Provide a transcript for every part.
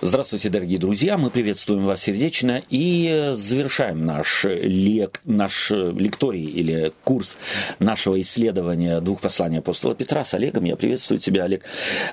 Здравствуйте, дорогие друзья, мы приветствуем вас сердечно и завершаем наш, лек, наш лекторий или курс нашего исследования двух посланий апостола Петра с Олегом. Я приветствую тебя, Олег.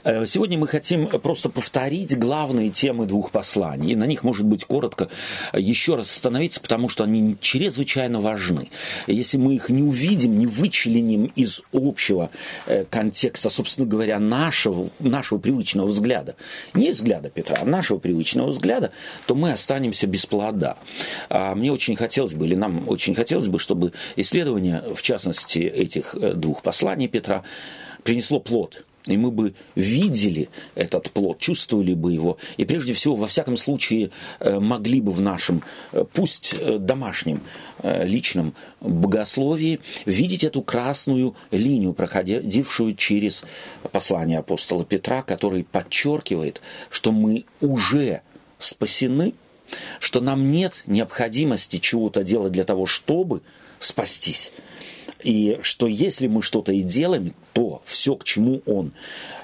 Э, сегодня мы хотим просто повторить главные темы двух посланий. И на них, может быть, коротко еще раз остановиться, потому что они чрезвычайно важны. Если мы их не увидим, не вычленим из общего э, контекста, собственно говоря, нашего, нашего привычного взгляда, не взгляда Петра, а нашего привычного взгляда, то мы останемся без плода. А мне очень хотелось бы, или нам очень хотелось бы, чтобы исследование, в частности, этих э, двух посланий Петра, принесло плод – и мы бы видели этот плод, чувствовали бы его, и прежде всего, во всяком случае, э, могли бы в нашем, э, пусть домашнем, личном богословии видеть эту красную линию, проходившую через послание апостола Петра, который подчеркивает, что мы уже спасены, что нам нет необходимости чего-то делать для того, чтобы спастись. И что если мы что-то и делаем, то все, к чему он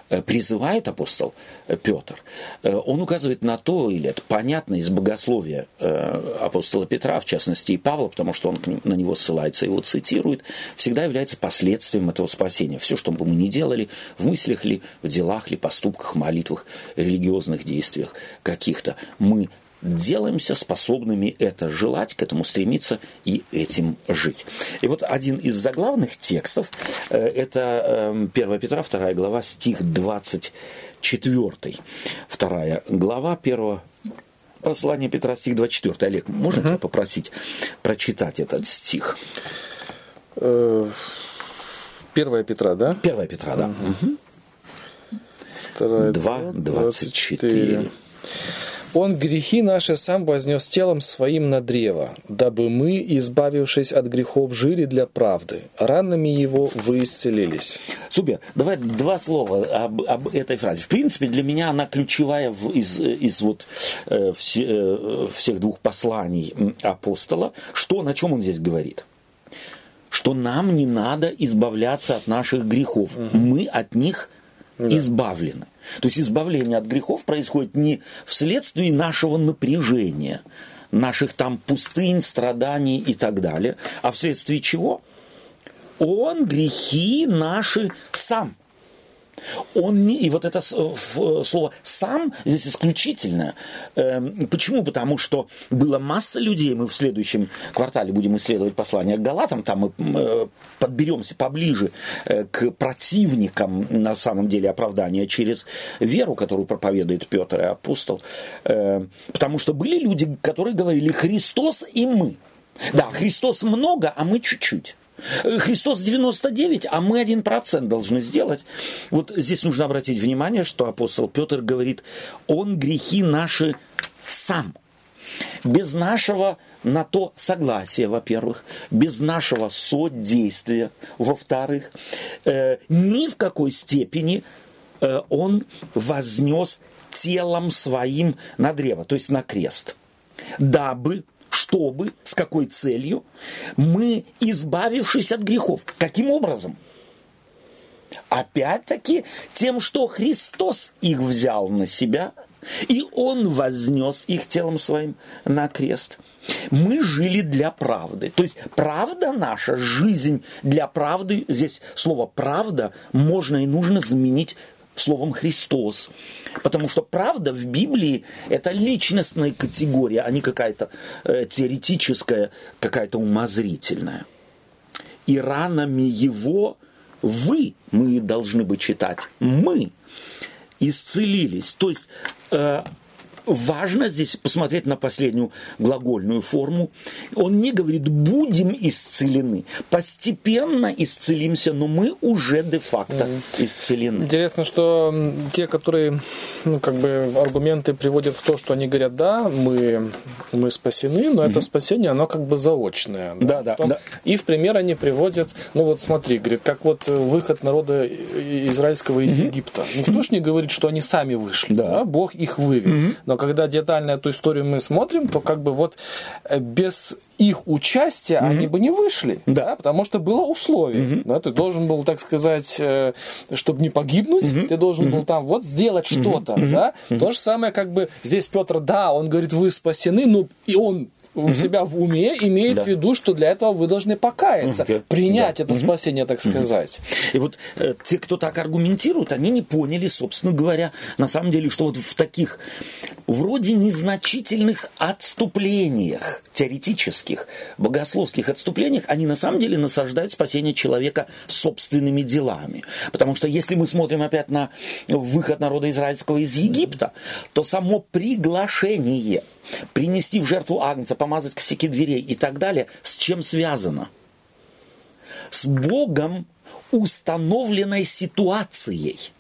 э, призывает апостол э, Петр, э, он указывает на то, или это понятно из богословия апостола Петра, в частности и Павла, потому что он на него ссылается, его цитирует, всегда является последствием этого спасения. Все, что бы мы ни делали, в мыслях ли, в делах ли, поступках, молитвах, религиозных действиях каких-то, мы делаемся способными это желать, к этому стремиться и этим жить. И вот один из заглавных текстов, э, это 1 эм, Петра, 2 глава, стих 24. Вторая глава 1 послание Петра, стих 24. Олег, можно угу. попросить прочитать этот стих? Э, первая Петра, да? Первая Петра, да. Угу. Вторая 2, 24. Он грехи наши сам вознес телом своим на древо, дабы мы, избавившись от грехов, жили для правды. Ранами его вы исцелились. Супер. Давай два слова об, об этой фразе. В принципе, для меня она ключевая в, из, из вот, э, все, э, всех двух посланий апостола. Что, на чем он здесь говорит? Что нам не надо избавляться от наших грехов. Угу. Мы от них да. избавлены. То есть избавление от грехов происходит не вследствие нашего напряжения, наших там пустынь, страданий и так далее, а вследствие чего? Он грехи наши сам он не, и вот это слово «сам» здесь исключительное. Эм, почему? Потому что было масса людей, мы в следующем квартале будем исследовать послание к Галатам, там мы э, подберемся поближе э, к противникам, на самом деле, оправдания через веру, которую проповедует Петр и апостол. Э, потому что были люди, которые говорили «Христос и мы». Да, Христос много, а мы чуть-чуть. Христос 99, а мы 1% должны сделать. Вот здесь нужно обратить внимание, что апостол Петр говорит, он грехи наши сам. Без нашего на то согласия, во-первых, без нашего содействия, во-вторых, э, ни в какой степени э, он вознес телом своим на древо, то есть на крест, дабы чтобы, с какой целью, мы, избавившись от грехов. Каким образом? Опять-таки тем, что Христос их взял на себя, и Он вознес их телом своим на крест. Мы жили для правды. То есть правда наша, жизнь для правды, здесь слово правда можно и нужно заменить словом Христос. Потому что правда в Библии это личностная категория, а не какая-то э, теоретическая, какая-то умозрительная. И ранами его вы, мы должны бы читать, мы исцелились. То есть э, важно здесь посмотреть на последнюю глагольную форму. Он не говорит «будем исцелены». Постепенно исцелимся, но мы уже де-факто исцелены. Интересно, что те, которые ну, как бы аргументы приводят в то, что они говорят «да, мы, мы спасены», но это спасение, оно как бы заочное. Да, да, да, да. И в пример они приводят, ну вот смотри, говорит, как вот выход народа израильского из Египта. Никто же не говорит, что они сами вышли, да. Да? Бог их вывел Но когда детально эту историю мы смотрим, то как бы вот э, без их участия mm-hmm. они бы не вышли, да. да, потому что было условие. Mm-hmm. Да, ты должен был, так сказать, э, чтобы не погибнуть, mm-hmm. ты должен mm-hmm. был там вот сделать mm-hmm. что-то, mm-hmm. да. Mm-hmm. То же самое, как бы здесь Петр, да, он говорит, вы спасены, но и он у угу. себя в уме имеет да. в виду, что для этого вы должны покаяться, угу. принять да. это угу. спасение, так сказать. И вот э, те, кто так аргументирует, они не поняли, собственно говоря, на самом деле, что вот в таких вроде незначительных отступлениях, теоретических, богословских отступлениях, они на самом деле насаждают спасение человека собственными делами. Потому что если мы смотрим опять на выход народа израильского из Египта, то само приглашение – принести в жертву агнца, помазать косяки дверей и так далее, с чем связано? С Богом установленной ситуацией.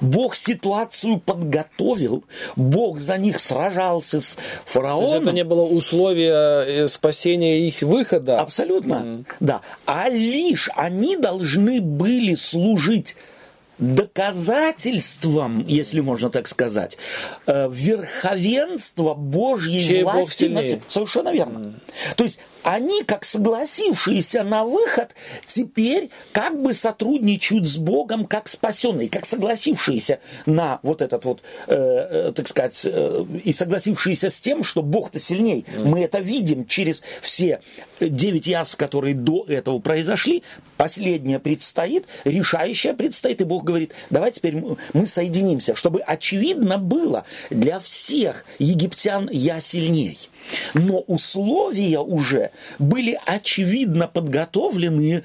Бог ситуацию подготовил, Бог за них сражался с фараоном. То есть это не было условие э, спасения их выхода? Абсолютно, mm. да. А лишь они должны были служить доказательством, если можно так сказать, э, верховенства Божьей Чей власти. Бог над... Совершенно верно. Mm. То есть они, как согласившиеся на выход, теперь как бы сотрудничают с Богом как спасенные, как согласившиеся на вот этот вот, э, э, так сказать, э, и согласившиеся с тем, что Бог-то сильней. Mm. Мы это видим через все девять язв, которые до этого произошли. Последнее предстоит, решающее предстоит, и Бог говорит, давай теперь мы соединимся, чтобы очевидно было для всех египтян я сильней. Но условия уже были очевидно подготовлены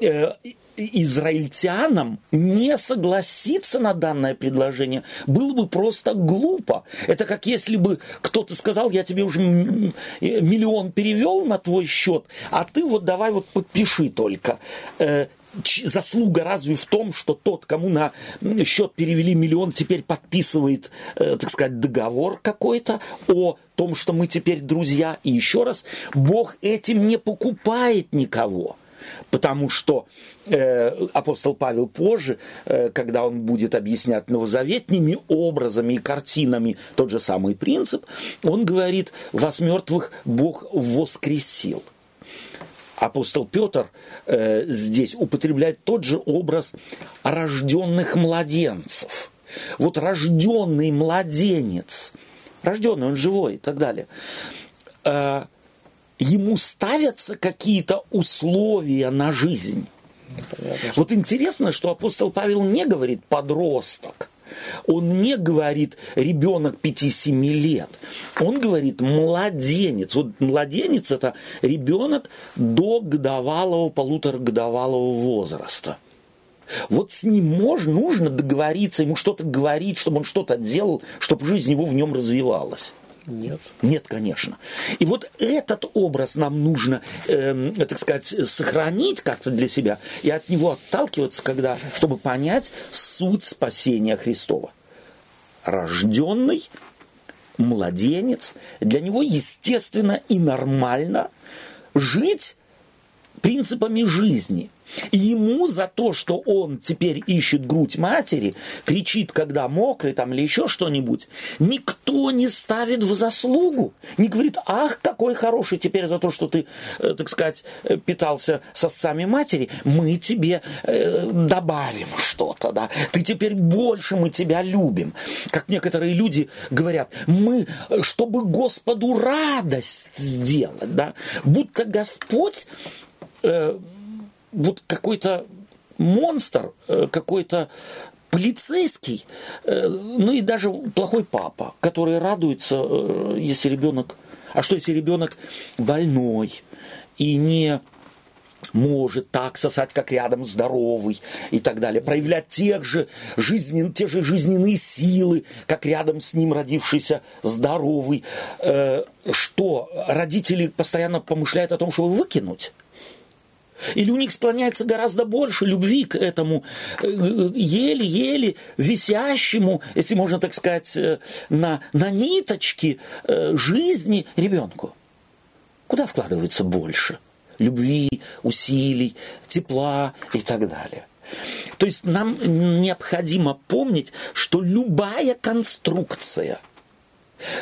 э, израильтянам не согласиться на данное предложение было бы просто глупо. Это как если бы кто-то сказал, я тебе уже миллион перевел на твой счет, а ты вот давай вот подпиши только. Заслуга разве в том, что тот, кому на счет перевели миллион, теперь подписывает, э, так сказать, договор какой-то о том, что мы теперь друзья. И еще раз, Бог этим не покупает никого. Потому что э, апостол Павел позже, э, когда он будет объяснять новозаветными образами и картинами тот же самый принцип, он говорит, вас мертвых Бог воскресил апостол Петр э, здесь употребляет тот же образ рожденных младенцев. Вот рожденный младенец, рожденный, он живой и так далее, э, ему ставятся какие-то условия на жизнь. Понятно. Вот интересно, что апостол Павел не говорит подросток, он не говорит ребенок 5-7 лет. Он говорит младенец. Вот младенец это ребенок до годовалого, полуторагодовалого возраста. Вот с ним можно, нужно договориться, ему что-то говорить, чтобы он что-то делал, чтобы жизнь его в нем развивалась. Нет. Нет, конечно. И вот этот образ нам нужно, э, так сказать, сохранить как-то для себя и от него отталкиваться, когда, чтобы понять суть спасения Христова. Рожденный младенец, для него естественно и нормально жить принципами жизни. Ему за то, что он теперь ищет грудь матери, кричит, когда мокрый там или еще что-нибудь, никто не ставит в заслугу. Не говорит, ах, какой хороший теперь за то, что ты, э, так сказать, э, питался с отцами матери, мы тебе э, добавим что-то, да. Ты теперь больше, мы тебя любим. Как некоторые люди говорят, мы, чтобы Господу радость сделать, да, будто Господь э, вот какой-то монстр, э, какой-то полицейский, э, ну и даже плохой папа, который радуется, э, если ребенок... А что, если ребенок больной и не может так сосать, как рядом здоровый и так далее, проявлять тех же жизнен, те же жизненные силы, как рядом с ним родившийся здоровый, что родители постоянно помышляют о том, чтобы выкинуть или у них склоняется гораздо больше любви к этому э, еле-еле висящему, если можно так сказать, э, на, на ниточке э, жизни ребенку? Куда вкладывается больше? Любви, усилий, тепла и так далее. То есть нам необходимо помнить, что любая конструкция,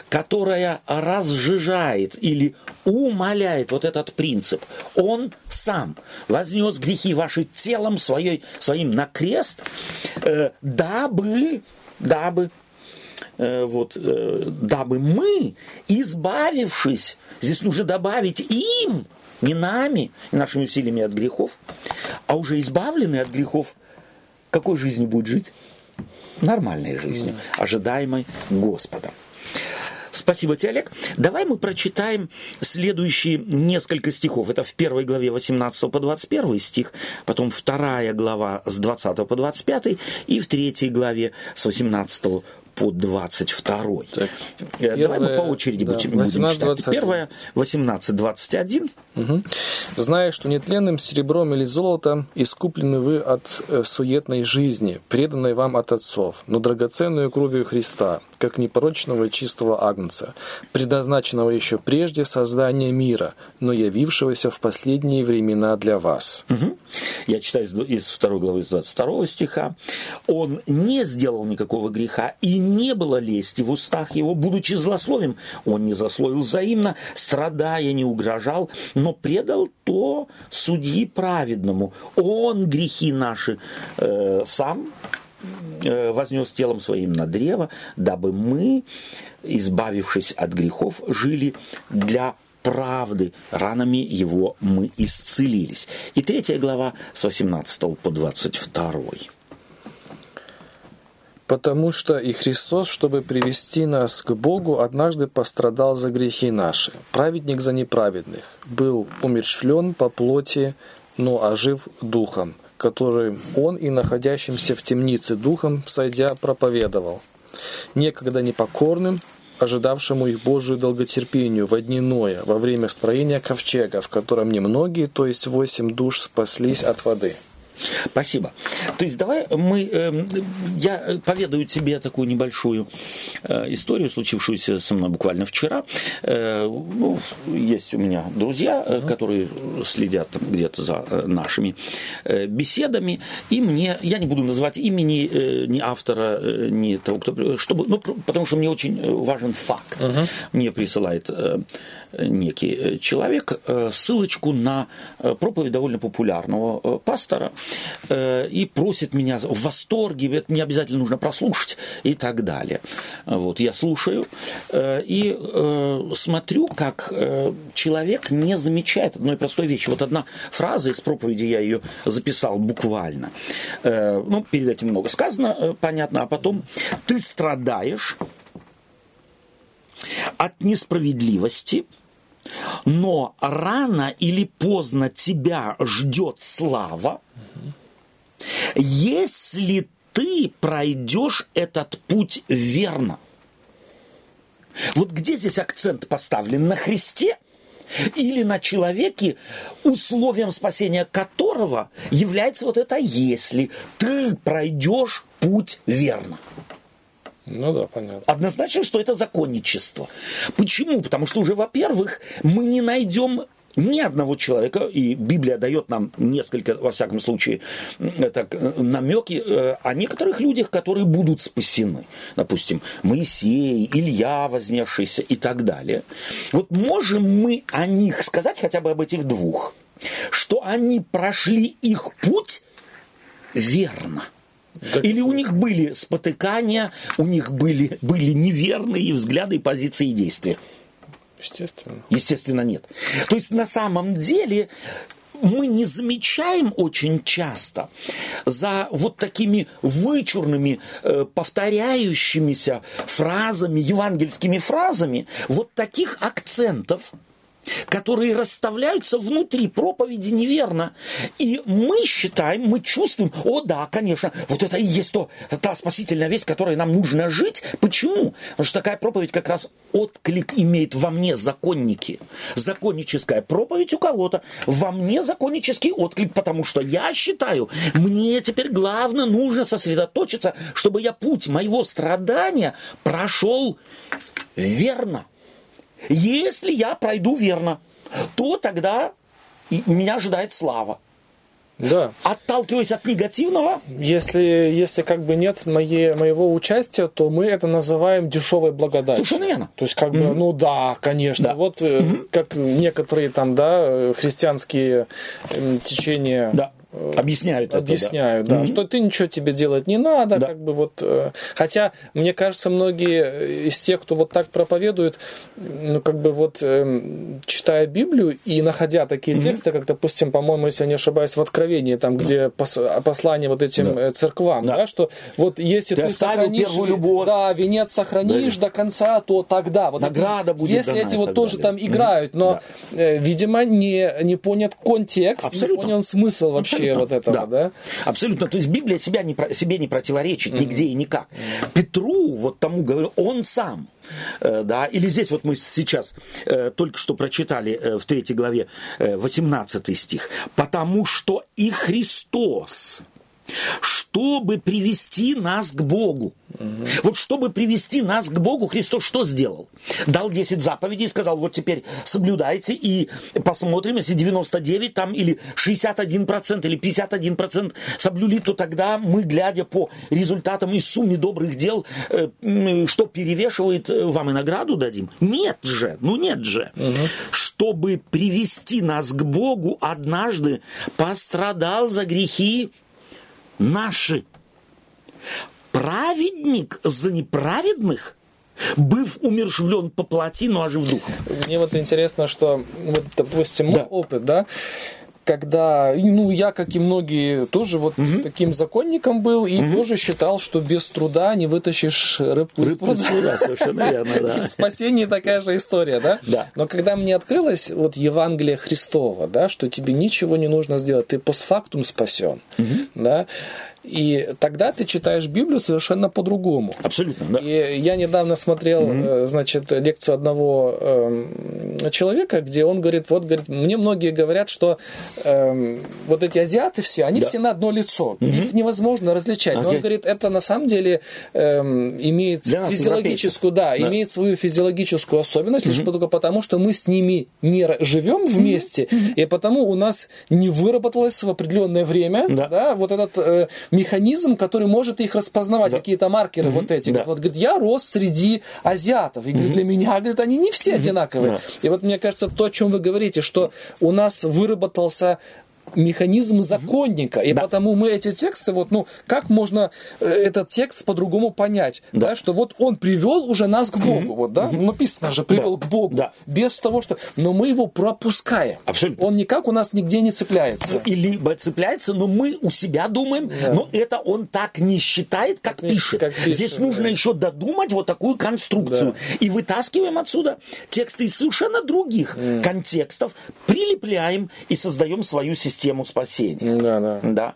которая разжижает или умаляет вот этот принцип. Он сам вознес грехи ваши телом своей, своим на крест, э, дабы, дабы, э, вот, э, дабы мы, избавившись, здесь нужно добавить им, не нами, нашими усилиями от грехов, а уже избавленные от грехов, какой жизнью будет жить? Нормальной жизнью, ожидаемой Господом. Спасибо тебе, Олег. Давай мы прочитаем следующие несколько стихов. Это в первой главе 18 по 21 стих, потом вторая глава с 20 по 25 и в третьей главе с 18 по 22. Так, первое, Давай мы по очереди да, будем, 18, будем читать. Первое, 18, 21. Угу. Зная, что нетленным серебром или золотом искуплены вы от э, суетной жизни, преданной вам от отцов, но драгоценную кровью Христа, как непорочного и чистого агнца, предназначенного еще прежде создания мира, но явившегося в последние времена для вас. Угу. Я читаю из 2 главы, из 22 стиха. Он не сделал никакого греха, и не было лести в устах его, будучи злословим. Он не засловил взаимно, страдая, не угрожал, но предал то судьи праведному. Он грехи наши э, сам э, вознес телом своим на древо, дабы мы, избавившись от грехов, жили для правды, ранами его мы исцелились. И третья глава с 18 по 22 потому что и Христос, чтобы привести нас к Богу, однажды пострадал за грехи наши, праведник за неправедных, был умерщвлен по плоти, но ожив духом, который он и находящимся в темнице духом, сойдя, проповедовал. Некогда непокорным, ожидавшему их Божию долготерпению в дни Ноя, во время строения ковчега, в котором немногие, то есть восемь душ, спаслись от воды. Спасибо. То есть давай мы, эм, я поведаю тебе такую небольшую э, историю, случившуюся со мной буквально вчера. Э, ну, есть у меня друзья, uh которые следят где-то за нашими беседами, и мне, я не буду называть имени ни автора, ни того, кто, чтобы, ну, потому что мне очень важен факт. uh Мне присылает некий человек ссылочку на проповедь довольно популярного пастора, Э, и просит меня в восторге, это не обязательно нужно прослушать и так далее. Вот, я слушаю э, и э, смотрю, как человек не замечает одной простой вещи. Вот одна фраза из проповеди, я ее записал буквально. Ну, перед этим много сказано, понятно, а потом ты страдаешь от несправедливости, но рано или поздно тебя ждет слава, если ты пройдешь этот путь верно. Вот где здесь акцент поставлен? На Христе или на человеке, условием спасения которого является вот это «если ты пройдешь путь верно». Ну да, понятно. Однозначно, что это законничество. Почему? Потому что уже, во-первых, мы не найдем ни одного человека, и Библия дает нам несколько, во всяком случае, так, намеки э, о некоторых людях, которые будут спасены. Допустим, Моисей, Илья вознесшийся и так далее. Вот можем мы о них сказать, хотя бы об этих двух, что они прошли их путь верно. Так... Или у них были спотыкания, у них были, были неверные взгляды, позиции и действия. Естественно. Естественно, нет. То есть на самом деле мы не замечаем очень часто за вот такими вычурными, э, повторяющимися фразами, евангельскими фразами, вот таких акцентов, которые расставляются внутри проповеди неверно. И мы считаем, мы чувствуем, о да, конечно, вот это и есть то, та спасительная весть, которой нам нужно жить. Почему? Потому что такая проповедь как раз отклик имеет во мне законники. Законническая проповедь у кого-то, во мне законнический отклик, потому что я считаю, мне теперь главное нужно сосредоточиться, чтобы я путь моего страдания прошел верно. Если я пройду верно, то тогда меня ожидает слава. Да. Отталкиваясь от негативного. Если, если как бы нет моей, моего участия, то мы это называем дешевой благодатью. Совершенно верно. То есть, как mm-hmm. бы, ну да, конечно. Да. Вот mm-hmm. как некоторые там, да, христианские течения. Да Объясняют Объясняют, это, да. да. Mm-hmm. Что ты ничего тебе делать не надо, да. как бы вот. Э, хотя, мне кажется, многие из тех, кто вот так проповедует, ну, как бы вот эм, читая Библию и находя такие mm-hmm. тексты, как, допустим, по-моему, если я не ошибаюсь, в Откровении, там, где пос- послание вот этим да. Э, церквам, да. да, что вот если ты, ты сохранишь, любовь. да, венец сохранишь да. до конца, то тогда. Вот Награда эти, будет Если эти вот тоже там играют, но, да. э, видимо, не, не понят контекст, Абсолютно. не понят смысл вообще вообще вот этого, да. да? Абсолютно. То есть Библия себя не, себе не противоречит mm-hmm. нигде и никак. Mm-hmm. Петру, вот тому говорю, он сам э, да, или здесь вот мы сейчас э, только что прочитали э, в третьей главе э, 18 стих, потому что и Христос, чтобы привести нас к Богу. Угу. Вот чтобы привести нас к Богу, Христос что сделал? Дал 10 заповедей и сказал, вот теперь соблюдайте и посмотрим, если 99 там или 61% или 51% соблюли, то тогда мы, глядя по результатам и сумме добрых дел, э, что перевешивает, э, вам и награду дадим? Нет же, ну нет же. Угу. Чтобы привести нас к Богу, однажды пострадал за грехи наши. Праведник за неправедных, быв умершвлен по плоти, но ожив духом. Мне вот интересно, что, вот, допустим, мой да. опыт, да, когда, ну, я, как и многие, тоже вот угу. таким законником был и угу. тоже считал, что без труда не вытащишь рыбку, из пруда. совершенно верно, да. Спасение такая же история, да? Да. Но когда мне открылось вот Евангелие Христова, да, что тебе ничего не нужно сделать, ты постфактум спасен, угу. да, и тогда ты читаешь Библию совершенно по-другому. Абсолютно, да. И я недавно смотрел, mm-hmm. значит, лекцию одного э, человека, где он говорит, вот, говорит, мне многие говорят, что э, вот эти азиаты все, они да. все на одно лицо. Mm-hmm. Их невозможно различать. Okay. Но он говорит, это на самом деле э, имеет Для физиологическую, да, да, имеет свою физиологическую особенность, mm-hmm. лишь только потому, что мы с ними не живем вместе, mm-hmm. и потому у нас не выработалось в определенное время, да, да вот этот э, механизм, который может их распознавать, да. какие-то маркеры угу. вот эти. Да. Вот, говорит, я рос среди азиатов. И говорит, для меня, говорит, они не все угу. одинаковые. Да. И вот мне кажется, то, о чем вы говорите, что у нас выработался механизм законника. И да. потому мы эти тексты, вот, ну, как можно э, этот текст по-другому понять? Да. Да, что вот он привел уже нас к Богу. Mm-hmm. Вот, да? Mm-hmm. Написано же, привел да. к Богу. Да. Без того, что. Но мы его пропускаем. Абсолютно. Он никак у нас нигде не цепляется. И либо цепляется, но мы у себя думаем, да. но это он так не считает, как, как пишет. Как пишет. Здесь нужно да. еще додумать вот такую конструкцию. Да. И вытаскиваем отсюда тексты из совершенно других mm. контекстов, прилепляем и создаем свою систему систему спасения. Да, да. да.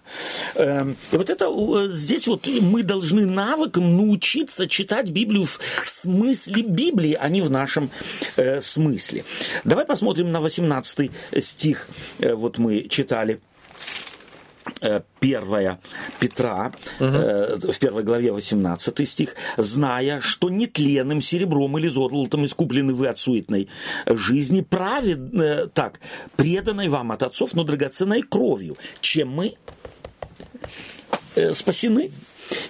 Эм, и вот это здесь вот мы должны навыкам научиться читать Библию в смысле Библии, а не в нашем э, смысле. Давай посмотрим на 18 стих. Э, вот мы читали. Э, первая Петра, угу. в первой главе 18 стих, зная, что нетленным серебром или золотом искуплены вы от суетной жизни, правед, э, так, преданной вам от отцов, но драгоценной кровью, чем мы спасены,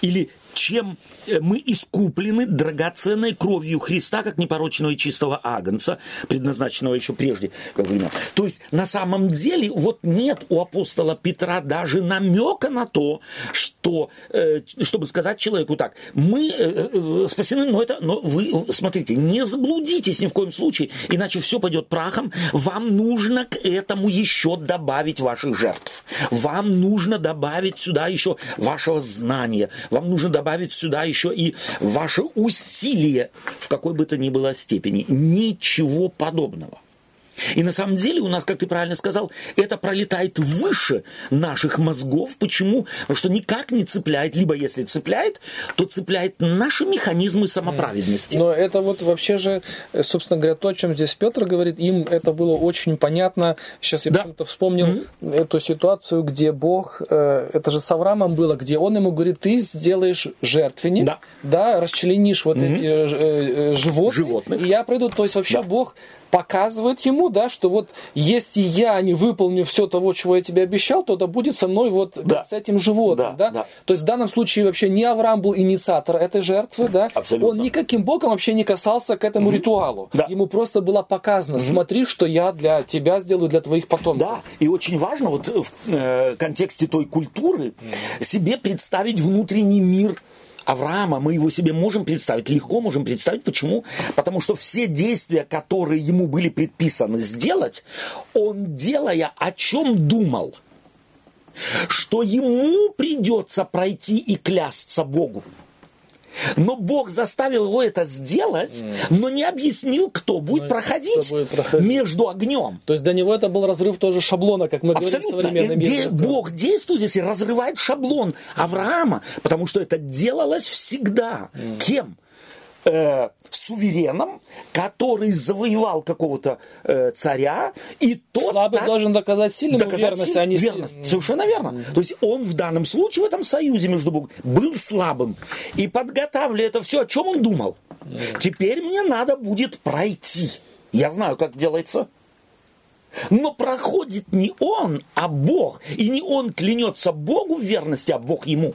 или чем Э, мы искуплены драгоценной кровью Христа, как непорочного и чистого агнца, предназначенного еще прежде как времен. То есть, на самом деле, вот нет у апостола Петра даже намека на то, что, э, чтобы сказать человеку так, мы э, спасены, но это, но вы, смотрите, не заблудитесь ни в коем случае, иначе все пойдет прахом. Вам нужно к этому еще добавить ваших жертв. Вам нужно добавить сюда еще вашего знания. Вам нужно добавить сюда еще еще и ваше усилие в какой бы то ни было степени. Ничего подобного. И на самом деле у нас, как ты правильно сказал, это пролетает выше наших мозгов. Почему? Потому что никак не цепляет, либо если цепляет, то цепляет наши механизмы самоправедности. Но это вот вообще же, собственно говоря, то, о чем здесь Петр говорит, им это было очень понятно. Сейчас я да. почему-то вспомнил mm-hmm. эту ситуацию, где Бог, э, это же с Авраамом было, где он ему говорит, ты сделаешь жертвенник, да, да расчленишь вот mm-hmm. эти э, э, животные, животных, и я приду. То есть вообще да. Бог показывает ему, да, что вот если я не выполню все того, чего я тебе обещал, то да будет со мной вот да. с этим животным, да, да? да. То есть в данном случае вообще не Авраам был инициатор этой жертвы, да, Абсолютно. он никаким боком вообще не касался к этому mm ритуалу. Да. Ему просто было показано, mm смотри, что я для тебя сделаю, для твоих потомков. Да, и очень важно вот в э, контексте той культуры mm себе представить внутренний мир Авраама, мы его себе можем представить, легко можем представить. Почему? Потому что все действия, которые ему были предписаны сделать, он, делая, о чем думал? Что ему придется пройти и клясться Богу. Но Бог заставил его это сделать, но не объяснил, кто будет, но проходить, кто будет проходить между огнем. То есть для него это был разрыв тоже шаблона, как мы Абсолютно. говорим в современном мире. Бог действует здесь и разрывает шаблон Авраама, потому что это делалось всегда. Mm. Кем? Э, сувереном, который завоевал какого-то э, царя, и тот... Слабый так, должен доказать сильному доказать верность, сил, а не верность. Сильным. Совершенно верно. Mm-hmm. То есть он в данном случае, в этом союзе между Богом, был слабым. И подготавливая это все, о чем он думал? Mm-hmm. Теперь мне надо будет пройти. Я знаю, как делается. Но проходит не он, а Бог. И не он клянется Богу в верности, а Бог ему.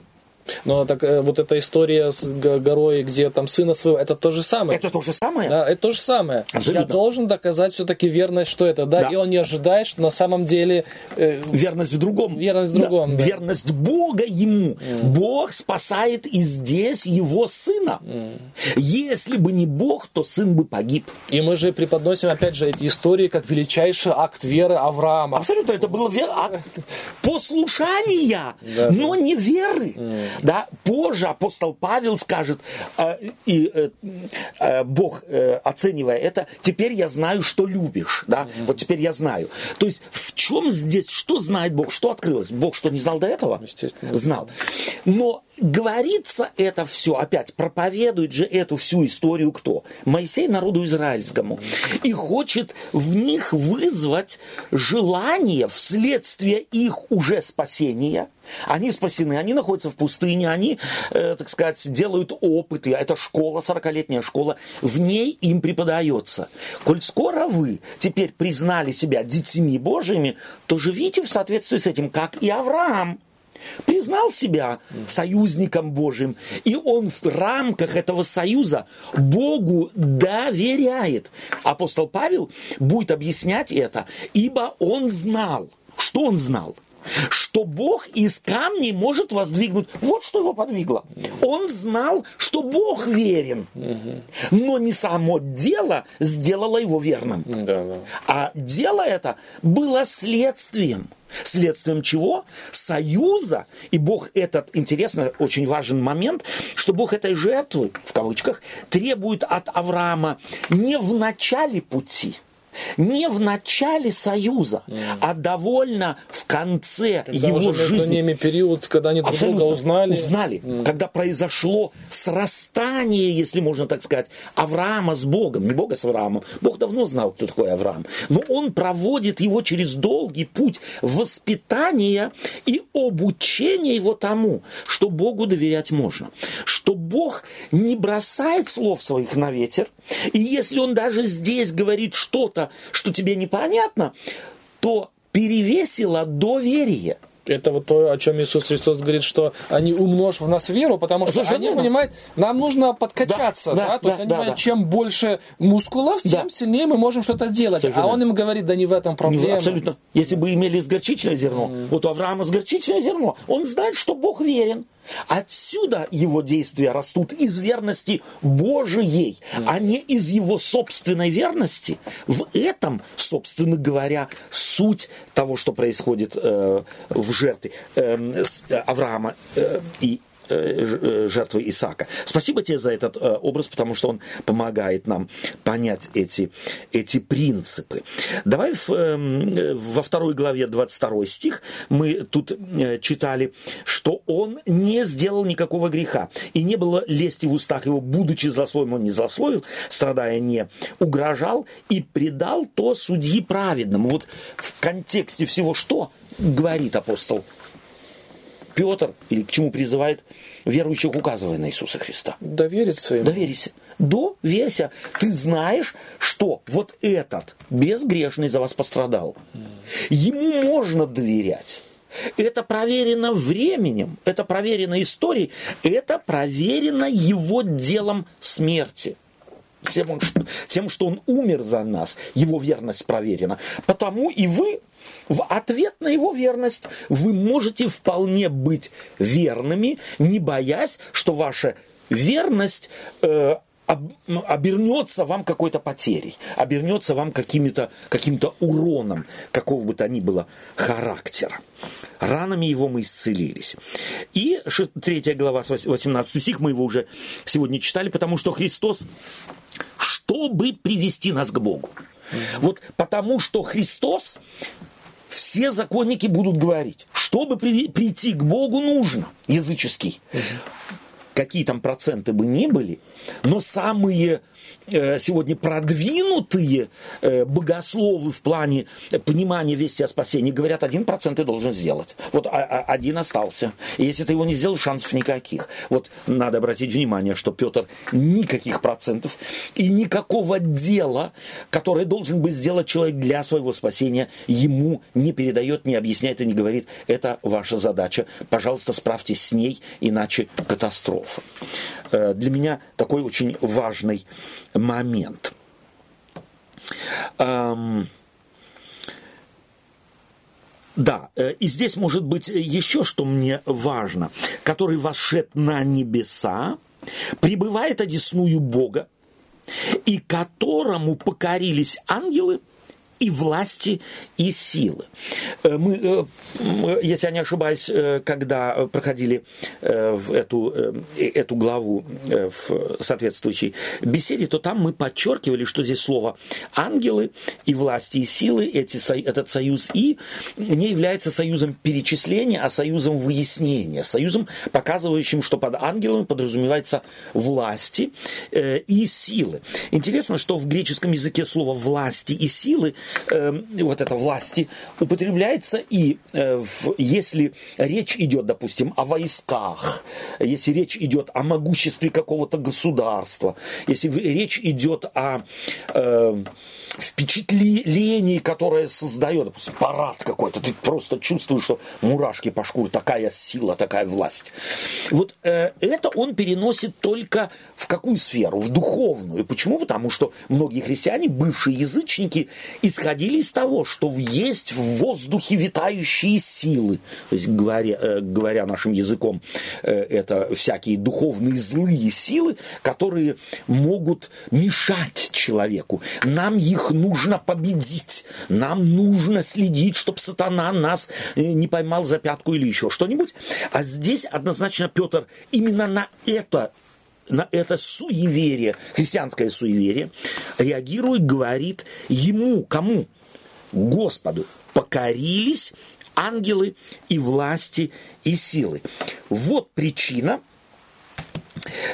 Но так э, вот эта история с горой, где там сына своего, это то же самое. Это то же самое? Да, это то же самое. Абсолютно. Я должен доказать все-таки верность, что это, да? да. И он не ожидает, что на самом деле... Э, верность в другом. Верность в другом, да. да. Верность Бога ему. Mm. Бог спасает и здесь его сына. Mm. Если бы не Бог, то сын бы погиб. И мы же преподносим, опять же, эти истории как величайший акт веры Авраама. Абсолютно, это был акт послушания, но не веры. Да? Позже апостол Павел скажет, э, и э, э, Бог, оценивая это, теперь я знаю, что любишь. Да? Mm-hmm. Вот теперь я знаю. То есть в чем здесь, что знает Бог, что открылось? Бог что, не знал до этого? Естественно. Знал. Но говорится это все, опять проповедует же эту всю историю кто? Моисей народу израильскому. И хочет в них вызвать желание вследствие их уже спасения. Они спасены, они находятся в пустыне, они, э, так сказать, делают опыты. Это школа, 40-летняя школа. В ней им преподается. Коль скоро вы теперь признали себя детьми Божьими, то живите в соответствии с этим, как и Авраам признал себя союзником Божьим, и он в рамках этого союза Богу доверяет. Апостол Павел будет объяснять это, ибо он знал. Что он знал? Что Бог из камней может воздвигнуть. Вот что его подвигло. Он знал, что Бог верен, но не само дело сделало его верным. А дело это было следствием. Следствием чего? Союза. И Бог этот, интересно, очень важен момент, что Бог этой жертвы, в кавычках, требует от Авраама не в начале пути, не в начале союза, mm. а довольно в конце когда его уже жизни. Между ними период, когда они друг друга узнали. Узнали, mm. когда произошло срастание, если можно так сказать, Авраама с Богом, не Бога с Авраамом. Бог давно знал, кто такой Авраам, но он проводит его через долгий путь воспитания и обучения его тому, что Богу доверять можно, что Бог не бросает слов своих на ветер, и если он даже здесь говорит что-то, что тебе непонятно, то перевесило доверие. Это вот то, о чем Иисус Христос говорит, что они умножь в нас веру, потому что Совершенно они понимают, нам нужно подкачаться, да, да, да то есть да, они да, понимают, да. чем больше мускулов, тем да. сильнее мы можем что-то делать. Совершенно. А он им говорит, да не в этом проблема. Абсолютно. Если бы имели сгорчичное зерно, mm. вот у Авраама сгорчичное зерно, он знает, что Бог верен. Отсюда его действия растут из верности Божией, а не из его собственной верности. В этом, собственно говоря, суть того, что происходит э, в жертве э, Авраама э, и жертвы Исаака. Спасибо тебе за этот э, образ, потому что он помогает нам понять эти, эти принципы. Давай в, во второй главе 22 стих мы тут читали, что он не сделал никакого греха, и не было лести в устах его, будучи злословием, он не злословил, страдая не угрожал, и предал то судьи праведному. Вот в контексте всего что говорит апостол Петр, или к чему призывает верующих, указывая на Иисуса Христа. Довериться ему. Довериться. доверься. Ты знаешь, что вот этот безгрешный за вас пострадал. Ему можно доверять. Это проверено временем, это проверено историей, это проверено его делом смерти. Тем, тем, что он умер за нас, его верность проверена. Потому и вы в ответ на его верность вы можете вполне быть верными, не боясь, что ваша верность э, обернется вам какой-то потерей, обернется вам каким-то каким уроном, какого бы то ни было характера. Ранами его мы исцелились. И 3 глава, 18 стих, мы его уже сегодня читали, потому что Христос, чтобы привести нас к Богу. Вот потому что Христос, все законники будут говорить, чтобы прийти к Богу нужно, языческий. Какие там проценты бы ни были, но самые сегодня продвинутые э, богословы в плане понимания вести о спасении говорят, один процент ты должен сделать. Вот а, а, один остался. И если ты его не сделал, шансов никаких. Вот надо обратить внимание, что Петр никаких процентов и никакого дела, которое должен бы сделать человек для своего спасения, ему не передает, не объясняет и не говорит, это ваша задача. Пожалуйста, справьтесь с ней, иначе катастрофа. Э, для меня такой очень важный момент. Эм, да, э, и здесь может быть еще, что мне важно, который вошед на небеса, пребывает одесную Бога, и которому покорились ангелы – и власти, и силы. Э, мы, э, если я не ошибаюсь, э, когда проходили в эту, эту главу в соответствующей беседе, то там мы подчеркивали, что здесь слово «ангелы» и «власти» и «силы», эти, этот союз «и» не является союзом перечисления, а союзом выяснения, союзом, показывающим, что под ангелами подразумевается власти и силы. Интересно, что в греческом языке слово «власти» и «силы» э, вот это власти употребляется и э, в, если речь идет, допустим, о войсках, если речь идет о могуществе какого-то государства, если речь идет о э, впечатлений, которое создает, допустим, парад какой-то, ты просто чувствуешь, что мурашки по шкуре, такая сила, такая власть. Вот э, это он переносит только в какую сферу? В духовную. Почему? Потому что многие христиане, бывшие язычники, исходили из того, что есть в воздухе витающие силы. То есть, говоря, э, говоря нашим языком, э, это всякие духовные злые силы, которые могут мешать человеку. Нам их их нужно победить. Нам нужно следить, чтобы сатана нас э, не поймал за пятку или еще что-нибудь. А здесь однозначно Петр именно на это на это суеверие, христианское суеверие, реагирует, говорит ему, кому? Господу. Покорились ангелы и власти и силы. Вот причина,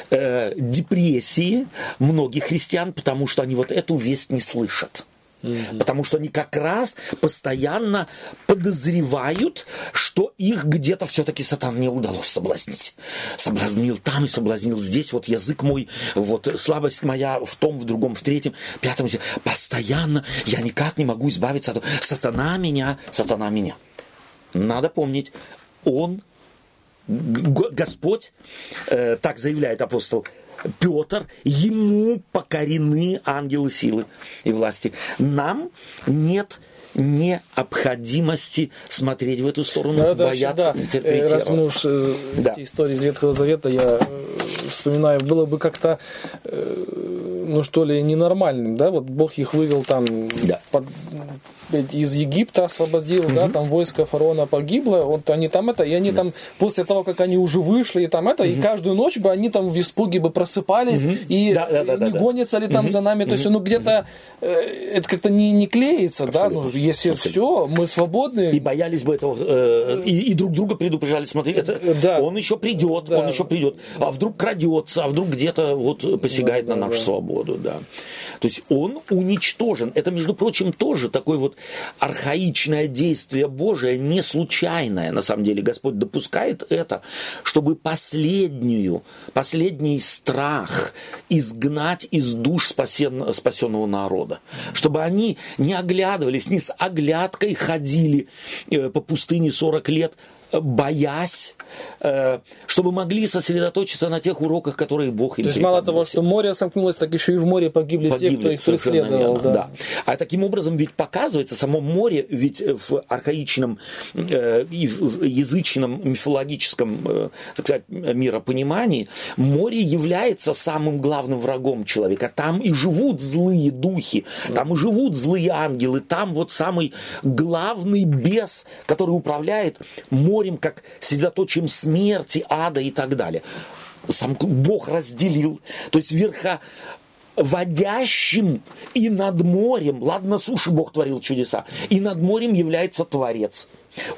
э, депрессии многих христиан, потому что они вот эту весть не слышат. Угу. Потому что они как раз постоянно подозревают, что их где-то все-таки сатан не удалось соблазнить. Соблазнил там и соблазнил здесь. Вот язык мой, вот слабость моя в том, в другом, в третьем, пятом. Постоянно я никак не могу избавиться от сатана меня, сатана меня. Надо помнить, он Господь, э, так заявляет апостол Петр, ему покорены ангелы силы и власти. Нам нет необходимости смотреть в эту сторону, да, бояться, да. интерпретировать. Раз мы уж э, да. эти истории из Ветхого Завета, я э, вспоминаю, было бы как-то, ну что ли, ненормальным, да, вот Бог их вывел там да. под, из Египта освободил, угу. да, там войско фараона погибло, вот они там это, и они да. там, после того, как они уже вышли, и там это, угу. и каждую ночь бы они там в испуге бы просыпались, угу. и да, да, да, не да, гонятся ли там угу. за нами, то есть, ну, где-то угу. это как-то не, не клеится, Абсолютно. да, ну, если все, мы свободны. И боялись бы этого, э, и, и друг друга предупреждали, смотри, это, да. он еще придет, да. он еще придет. А вдруг крадется, а вдруг где-то вот посягает да, на нашу да. свободу, да. То есть он уничтожен. Это, между прочим, тоже такое вот архаичное действие Божие, не случайное, на самом деле. Господь допускает это, чтобы последнюю, последний страх изгнать из душ спасен, спасенного народа. Чтобы они не оглядывались, не оглядкой ходили э, по пустыне 40 лет, боясь, э, чтобы могли сосредоточиться на тех уроках, которые Бог им То есть мало того, что море сомкнулось, так еще и в море погибли, погибли те, кто их преследовал. да. да. А таким образом ведь показывается, само море ведь в архаичном э, и в язычном мифологическом, э, так сказать, миропонимании, море является самым главным врагом человека. Там и живут злые духи, там и живут злые ангелы, там вот самый главный бес, который управляет морем как средоточием смерти, ада и так далее. Сам Бог разделил. То есть верха водящим и над морем, ладно, на суше Бог творил чудеса, и над морем является Творец.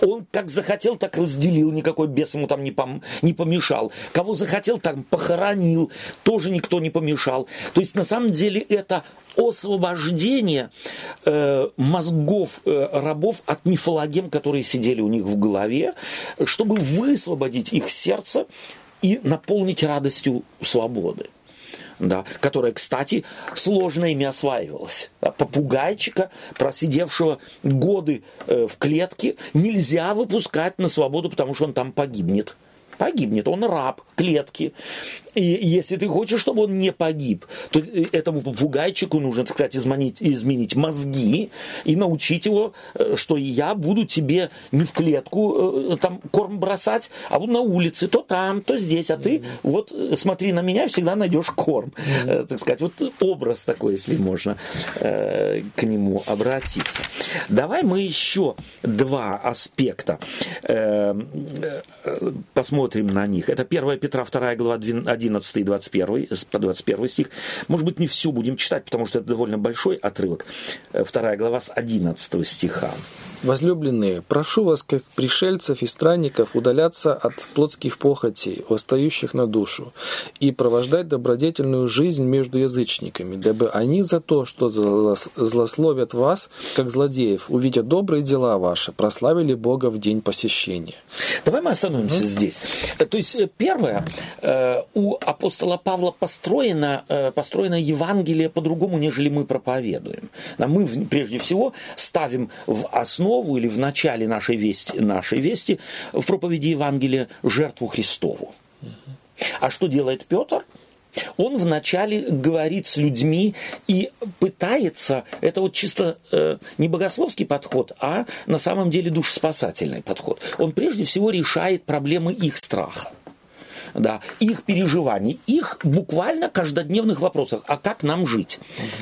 Он как захотел, так разделил, никакой бес ему там не, пом, не помешал. Кого захотел, там похоронил, тоже никто не помешал. То есть на самом деле это освобождение э, мозгов э, рабов от мифологем, которые сидели у них в голове, чтобы высвободить их сердце и наполнить радостью свободы да, которая, кстати, сложно ими осваивалась. Попугайчика, просидевшего годы э, в клетке, нельзя выпускать на свободу, потому что он там погибнет погибнет. Он раб клетки. И если ты хочешь, чтобы он не погиб, то этому попугайчику нужно, так сказать, изменить, изменить мозги и научить его, э, что я буду тебе не в клетку э, там корм бросать, а буду на улице, то там, то здесь, а ты mm-hmm. вот э, смотри на меня, всегда найдешь корм. Mm-hmm. Так сказать, вот образ такой, если можно к нему обратиться. Давай мы еще два аспекта посмотрим на них. Это 1 Петра 2 глава 11 и 21, по 21 стих. Может быть, не все будем читать, потому что это довольно большой отрывок. 2 глава с 11 стиха. Возлюбленные, прошу вас, как пришельцев и странников, удаляться от плотских похотей, восстающих на душу, и провождать добродетельную жизнь между язычниками, дабы они за то, что злословят вас, как злодеев, увидя добрые дела ваши, прославили Бога в день посещения. Давай мы остановимся mm-hmm. здесь. То есть, э, первое, э, у апостола Павла построено, э, построено Евангелие по-другому, нежели мы проповедуем. Мы, прежде всего, ставим в основу или в начале нашей вести, нашей вести в проповеди Евангелия жертву Христову. А что делает Петр? Он вначале говорит с людьми и пытается, это вот чисто э, не богословский подход, а на самом деле душеспасательный подход. Он прежде всего решает проблемы их страха да, их переживаний, их буквально каждодневных вопросах. А как нам жить?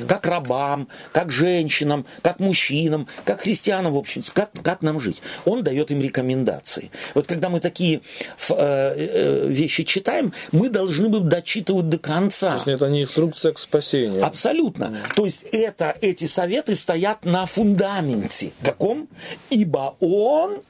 Как рабам, как женщинам, как мужчинам, как христианам, в общем, как, как нам жить? Он дает им рекомендации. Вот когда мы такие э, э, вещи читаем, мы должны бы дочитывать до конца. То есть это не инструкция к спасению. Абсолютно. То есть это, эти советы стоят на фундаменте. Каком? Ибо он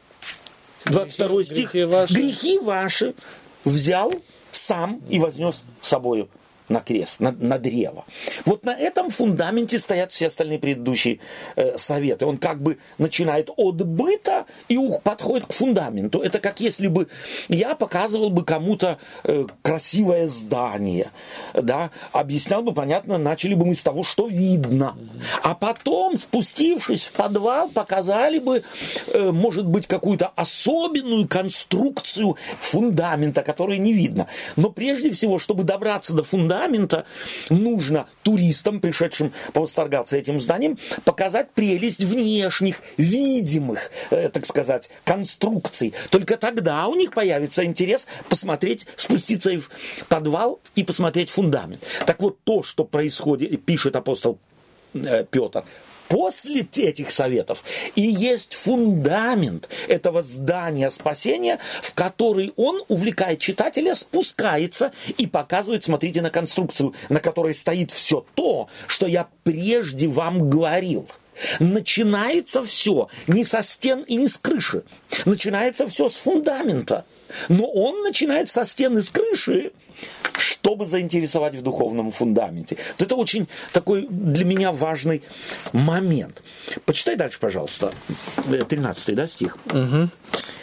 22 стих. Грехи ваши. Грехи ваши взял сам и вознес с собою на крест, на, на древо. Вот на этом фундаменте стоят все остальные предыдущие э, советы. Он как бы начинает от быта и ух, подходит к фундаменту. Это как если бы я показывал бы кому-то э, красивое здание, да, объяснял бы, понятно, начали бы мы с того, что видно. А потом, спустившись в подвал, показали бы, э, может быть, какую-то особенную конструкцию фундамента, которую не видно. Но прежде всего, чтобы добраться до фундамента, фундамента нужно туристам, пришедшим повосторгаться этим зданием, показать прелесть внешних, видимых, э, так сказать, конструкций. Только тогда у них появится интерес посмотреть, спуститься в подвал и посмотреть фундамент. Так вот, то, что происходит, пишет апостол э, Петр, после этих советов и есть фундамент этого здания спасения, в который он, увлекая читателя, спускается и показывает, смотрите на конструкцию, на которой стоит все то, что я прежде вам говорил. Начинается все не со стен и не с крыши. Начинается все с фундамента. Но он начинает со стен и с крыши, чтобы заинтересовать в духовном фундаменте. Вот это очень такой для меня важный момент. Почитай дальше, пожалуйста. 13 да, стих? Угу.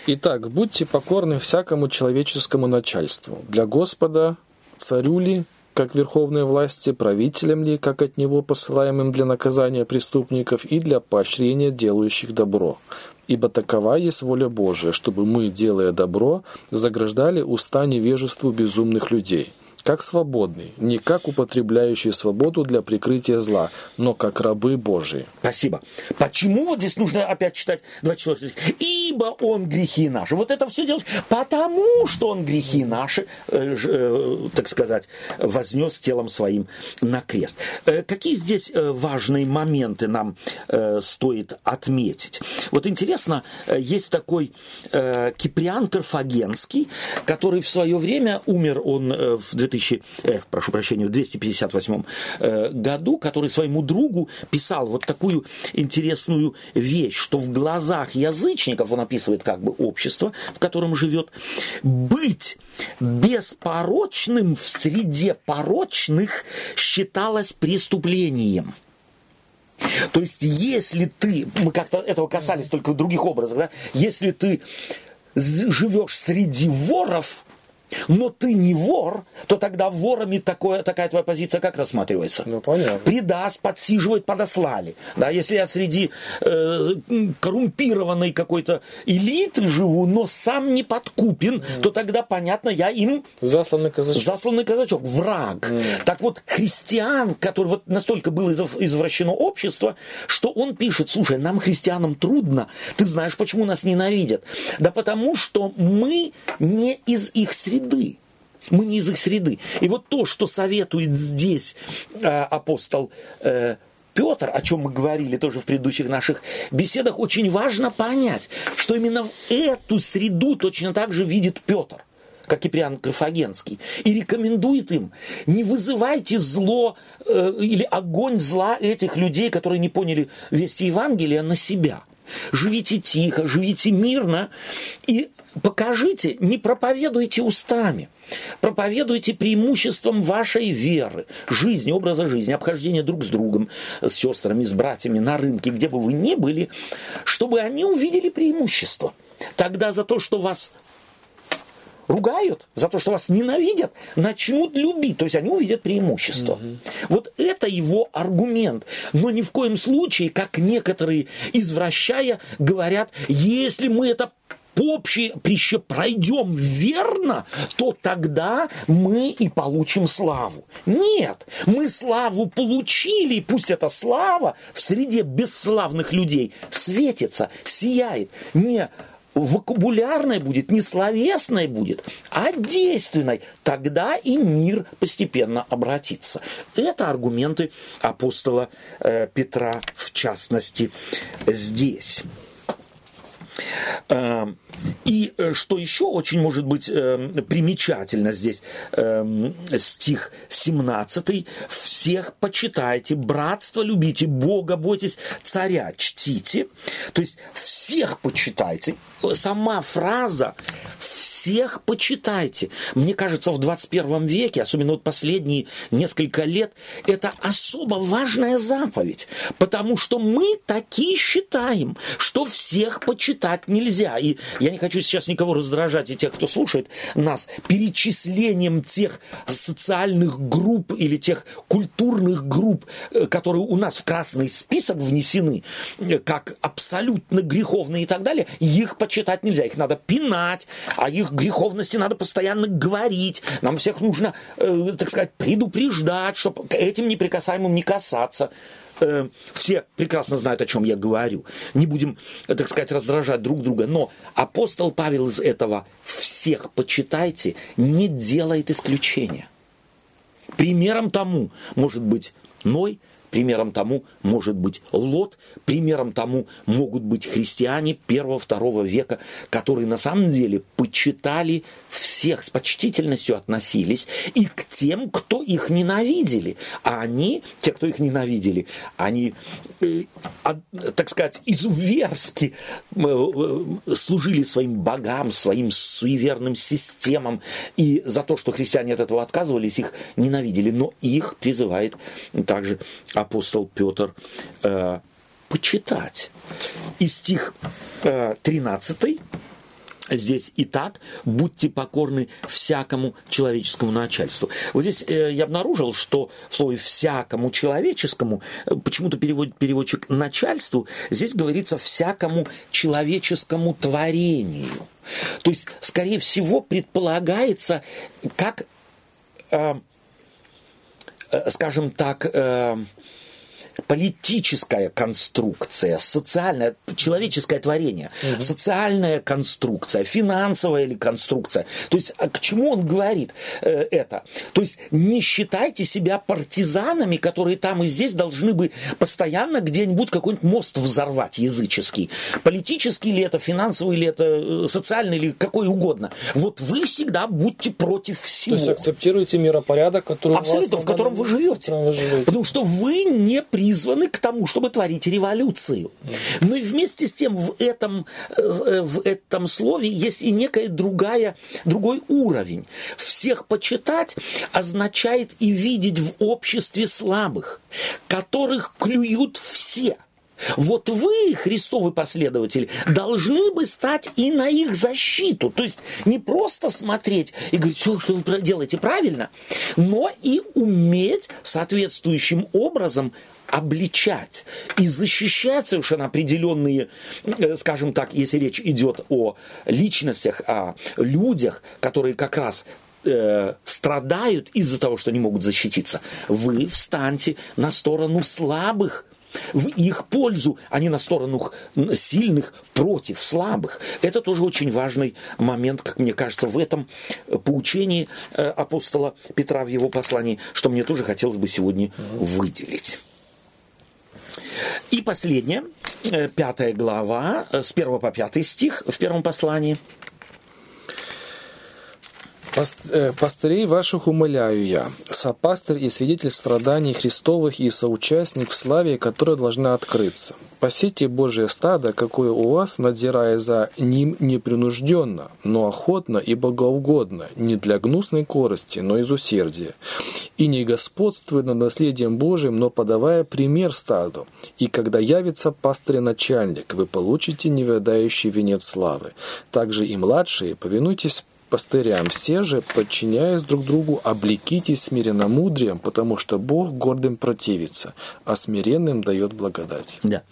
Итак, будьте покорны всякому человеческому начальству. Для Господа, царю ли, как верховной власти, правителям ли, как от него посылаемым для наказания преступников и для поощрения делающих добро. Ибо такова есть воля Божия, чтобы мы, делая добро, заграждали уста невежеству безумных людей – как свободный, не как употребляющий свободу для прикрытия зла, но как рабы Божии. Спасибо. Почему вот здесь нужно опять читать 24 стих? Ибо он грехи наши. Вот это все делать, потому что он грехи наши, э, э, так сказать, вознес телом своим на крест. Э, какие здесь важные моменты нам стоит отметить? Вот интересно, есть такой Киприан Карфагенский, который в свое время умер, он в 2000 2000, э, прошу прощения, в 258 э, году, который своему другу писал вот такую интересную вещь, что в глазах язычников, он описывает как бы общество, в котором живет, быть беспорочным в среде порочных считалось преступлением. То есть, если ты, мы как-то этого касались только в других образах, да, если ты живешь среди воров, но ты не вор, то тогда ворами такое, такая твоя позиция как рассматривается? Ну, понятно. Предаст, подсиживает, подослали. Да, если я среди э, коррумпированной какой-то элиты живу, но сам не подкупен, mm. то тогда, понятно, я им... Засланный казачок. Засланный казачок, враг. Mm. Так вот, христиан, который вот настолько было извращено общество, что он пишет, слушай, нам, христианам, трудно. Ты знаешь, почему нас ненавидят? Да потому что мы не из их среды среды. Мы не из их среды. И вот то, что советует здесь э, апостол э, Петр, о чем мы говорили тоже в предыдущих наших беседах, очень важно понять, что именно в эту среду точно так же видит Петр как Киприан Карфагенский, и рекомендует им, не вызывайте зло э, или огонь зла этих людей, которые не поняли вести Евангелия, на себя. Живите тихо, живите мирно, и покажите, не проповедуйте устами. Проповедуйте преимуществом вашей веры, жизни, образа жизни, обхождения друг с другом, с сестрами, с братьями на рынке, где бы вы ни были, чтобы они увидели преимущество. Тогда за то, что вас ругают, за то, что вас ненавидят, начнут любить. То есть они увидят преимущество. Угу. Вот это его аргумент. Но ни в коем случае, как некоторые, извращая, говорят, если мы это поприще пройдем верно, то тогда мы и получим славу. Нет, мы славу получили, пусть эта слава в среде бесславных людей светится, сияет. Не вокабулярной будет, не словесной будет, а действенной. Тогда и мир постепенно обратится. Это аргументы апостола э, Петра в частности здесь. Эм, и э, что еще очень может быть эм, примечательно здесь, эм, стих 17, «Всех почитайте, братство любите, Бога бойтесь, царя чтите». То есть всех почитайте. Сама фраза всех почитайте. Мне кажется, в 21 веке, особенно вот последние несколько лет, это особо важная заповедь, потому что мы такие считаем, что всех почитать нельзя. И я не хочу сейчас никого раздражать, и тех, кто слушает нас, перечислением тех социальных групп или тех культурных групп, э, которые у нас в красный список внесены, э, как абсолютно греховные и так далее, их почитать нельзя. Их надо пинать, а их греховности надо постоянно говорить, нам всех нужно, э, так сказать, предупреждать, чтобы этим неприкасаемым не касаться. Э, все прекрасно знают, о чем я говорю. Не будем, так сказать, раздражать друг друга. Но апостол Павел из этого «всех почитайте» не делает исключения. Примером тому может быть Ной, Примером тому может быть Лот, примером тому могут быть христиане первого-второго века, которые на самом деле почитали всех, с почтительностью относились и к тем, кто их ненавидели. А они, те, кто их ненавидели, они э, так сказать, изуверски служили своим богам, своим суеверным системам, и за то, что христиане от этого отказывались, их ненавидели. Но их призывает также апостол Петр э, почитать. И стих э, 13 здесь и так, будьте покорны всякому человеческому начальству. Вот здесь э, я обнаружил, что в слове всякому человеческому почему-то переводит переводчик начальству, здесь говорится всякому человеческому творению. То есть, скорее всего, предполагается, как, э, э, скажем так, э, политическая конструкция, социальное, человеческое творение, угу. социальная конструкция, финансовая или конструкция. То есть а к чему он говорит э, это? То есть не считайте себя партизанами, которые там и здесь должны бы постоянно где-нибудь какой-нибудь мост взорвать языческий. Политический ли это, финансовый ли это, э, социальный или какой угодно. Вот вы всегда будьте против всего. То есть акцептируйте миропорядок, который Абсолютно, в котором вы живете. Вы живете. Потому что вы не при призваны к тому, чтобы творить революцию. Но и вместе с тем в этом, э, в этом слове есть и некая другая, другой уровень. Всех почитать означает и видеть в обществе слабых, которых клюют все. Вот вы, христовы последователи, должны бы стать и на их защиту. То есть не просто смотреть и говорить, все, что вы делаете правильно, но и уметь соответствующим образом обличать и защищать совершенно определенные, э, скажем так, если речь идет о личностях, о людях, которые как раз э, страдают из-за того, что не могут защититься, вы встаньте на сторону слабых, в их пользу, а не на сторону сильных против слабых. Это тоже очень важный момент, как мне кажется, в этом э, поучении апостола Петра в его послании, что мне тоже хотелось бы сегодня выделить. И последнее, э, пятая глава, э, с первого по пятый стих в первом послании – Пастырей ваших умоляю я, сопастырь и свидетель страданий Христовых и соучастник в славе, которая должна открыться. Пасите Божие стадо, какое у вас, надзирая за ним непринужденно, но охотно и богоугодно, не для гнусной корости, но из усердия. И не господствуя над наследием Божиим, но подавая пример стаду. И когда явится пастырь-начальник, вы получите невядающий венец славы. Также и младшие, повинуйтесь пастырям. Все же, подчиняясь друг другу, облекитесь смиренно-мудрием, потому что Бог гордым противится, а смиренным дает благодать. Да,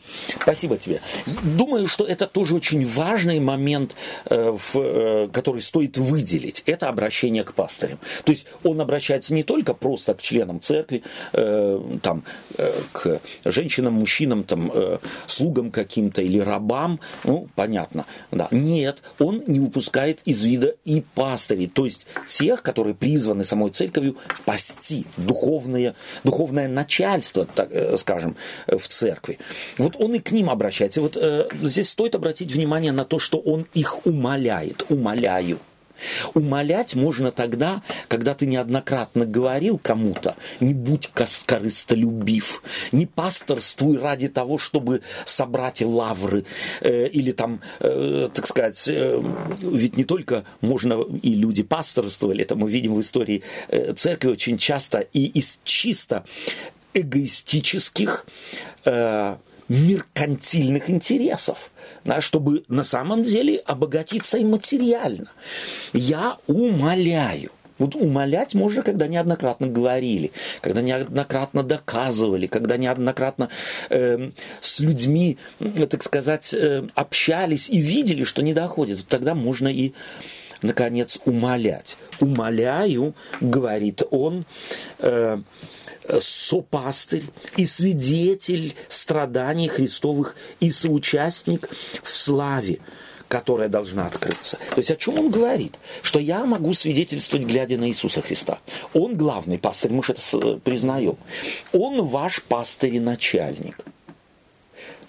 спасибо тебе. Думаю, что это тоже очень важный момент, э, э, который стоит выделить. Это обращение к пастырям. То есть он обращается не только просто к членам церкви, э, там, к женщинам, мужчинам, там, слугам каким-то или рабам, ну, понятно, да. Нет, он не упускает из вида и пастырей, то есть тех, которые призваны самой церковью пасти духовное, духовное начальство, так э, скажем, э, в церкви. Вот он и к ним обращается. Вот э, здесь стоит обратить внимание на то, что он их умоляет, умоляю. Умолять можно тогда, когда ты неоднократно говорил кому-то, не будь корыстолюбив, не пасторствуй ради того, чтобы собрать лавры, э, или там, э, так сказать, э, ведь не только можно и люди пасторствовали, это мы видим в истории э, церкви очень часто, и из чисто эгоистических э, меркантильных интересов, да, чтобы на самом деле обогатиться и материально. Я умоляю, вот умолять можно, когда неоднократно говорили, когда неоднократно доказывали, когда неоднократно э, с людьми, так сказать, э, общались и видели, что не доходит. Тогда можно и, наконец, умолять. Умоляю, говорит он, э, сопастырь и свидетель страданий Христовых и соучастник в славе, которая должна открыться. То есть о чем он говорит? Что я могу свидетельствовать, глядя на Иисуса Христа. Он главный пастырь, мы же это признаем. Он ваш пастырь и начальник.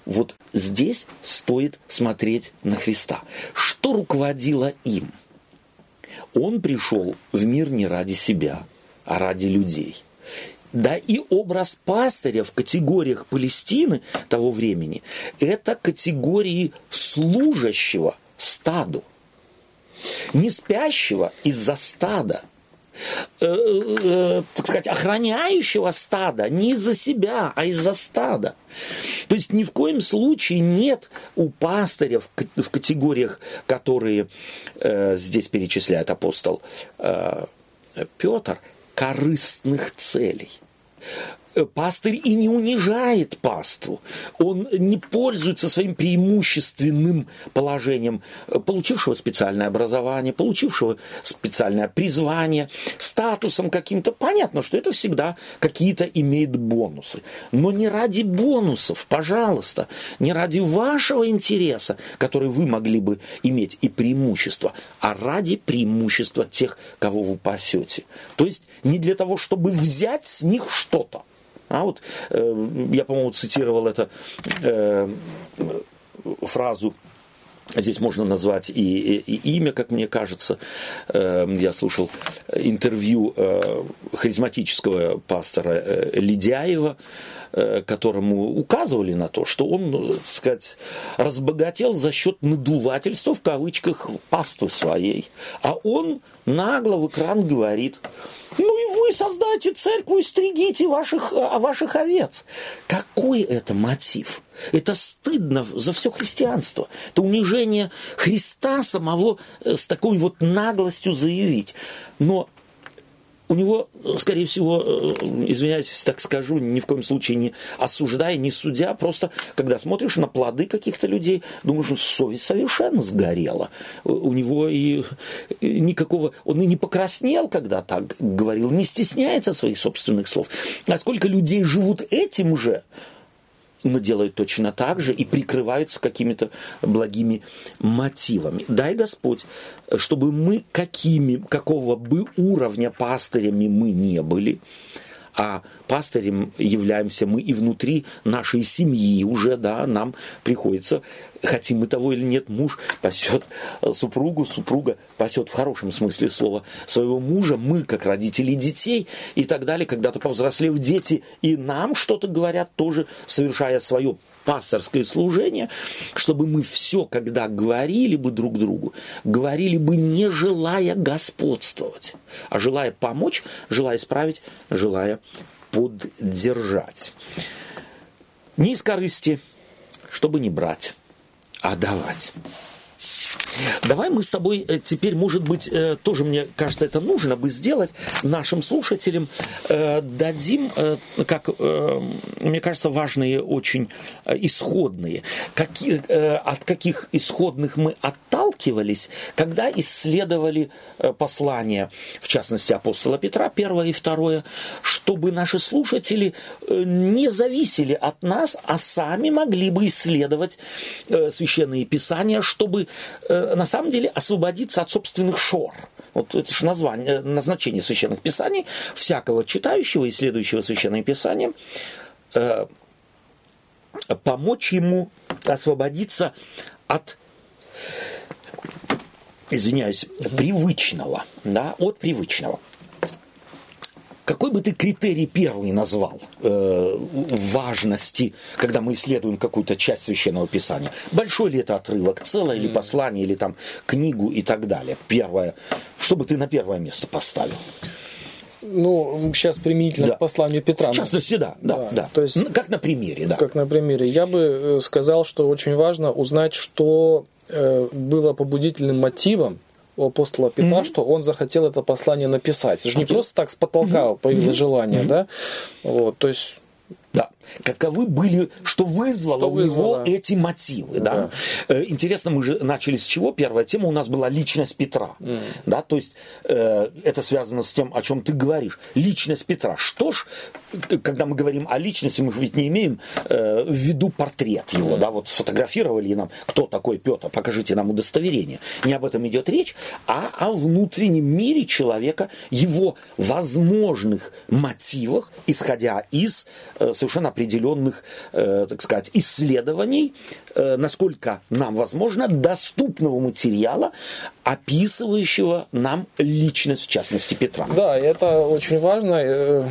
Вот здесь стоит смотреть на Христа. Что руководило им? Он пришел в мир не ради себя, а ради людей. Да и образ пастыря в категориях Палестины того времени – это категории служащего стаду, не спящего из-за стада – Э, э, так сказать, охраняющего стада не из-за себя, а из-за стада. То есть ни в коем случае нет у пастыря в, в категориях, которые э, здесь перечисляет апостол э, Петр, корыстных целей. Э, пастырь и не унижает паству. Он не пользуется своим преимущественным положением э, получившего специальное образование, получившего специальное призвание, статусом каким-то. Понятно, что это всегда какие-то имеет бонусы. Но не ради бонусов, пожалуйста, не ради вашего интереса, который вы могли бы иметь и преимущество, а ради преимущества тех, кого вы пасете. То есть не для того, чтобы взять с них что-то, а вот э, я, по-моему, цитировал это э, фразу Здесь можно назвать и, и, и имя, как мне кажется. Э, я слушал интервью э, харизматического пастора э, Ледяева, которому указывали на то, что он, так сказать, разбогател за счет надувательства, в кавычках, паствы своей. А он нагло в экран говорит, ну и вы создайте церковь стригите ваших, а, ваших овец. Какой это мотив? Это стыдно за все христианство. Это унижение Христа самого э, с такой вот наглостью заявить. Но у него, скорее всего, э, извиняюсь, так скажу, ни в коем случае не осуждая, не судя, просто когда смотришь на плоды каких-то людей, думаешь, что совесть совершенно сгорела. У него и никакого, он и не покраснел, когда так говорил, не стесняется своих собственных слов. А сколько людей живут этим же, но делают точно так же и прикрываются какими-то благими мотивами. Дай Господь, чтобы мы какими, какого бы уровня пастырями мы не были, а пастырем являемся мы и внутри нашей семьи. Уже, да, нам приходится, хотим мы того или нет, муж пасет супругу, супруга пасет в хорошем смысле слова своего мужа, мы как родители детей и так далее, когда-то повзрослев дети и нам что-то говорят, тоже совершая свое пасторское служение, чтобы мы все, когда говорили бы друг другу, говорили бы не желая господствовать, а желая помочь, желая исправить, желая поддержать. Не из корысти, чтобы не брать, а давать. Давай мы с тобой э, теперь, может быть, э, тоже, мне кажется, это нужно бы сделать нашим слушателям, э, дадим, как, мне кажется, важные очень исходные. Какие, от каких исходных мы отталкивались, когда исследовали послание, в частности, апостола Петра, первое и второе, чтобы наши слушатели не зависели от нас, а сами могли бы исследовать священные писания, чтобы на самом деле освободиться от собственных шор. Вот это же название, назначение священных писаний, всякого читающего и следующего священное писание, э, помочь ему освободиться от извиняюсь, привычного, да, от привычного. Какой бы ты критерий первый назвал э, важности, когда мы исследуем какую-то часть священного писания? Большой ли это отрывок, целое ли послание, или там книгу и так далее? Первое. Что бы ты на первое место поставил? Ну, сейчас применительно да. к посланию Петра. В частности, да, да, да. да. То есть, как на примере, да. Как на примере. Я бы э, сказал, что очень важно узнать, что э, было побудительным мотивом у апостола Петра, mm-hmm. что он захотел это послание написать. Это же не просто так с потолка mm-hmm. появилось mm-hmm. желание, mm-hmm. да? Вот, то есть. Каковы были, что вызвало что у вызвало? него эти мотивы, да? да? Э, интересно, мы же начали с чего? Первая тема у нас была личность Петра, mm. да, то есть э, это связано с тем, о чем ты говоришь. Личность Петра. Что ж, когда мы говорим о личности, мы ведь не имеем э, в виду портрет его, mm. да, вот сфотографировали нам, кто такой Петр, покажите нам удостоверение. Не об этом идет речь, а о внутреннем мире человека, его возможных мотивах, исходя из э, совершенно определенных определенных, э, так сказать, исследований, э, насколько нам возможно, доступного материала, описывающего нам личность, в частности, Петра. Да, это очень важно, э,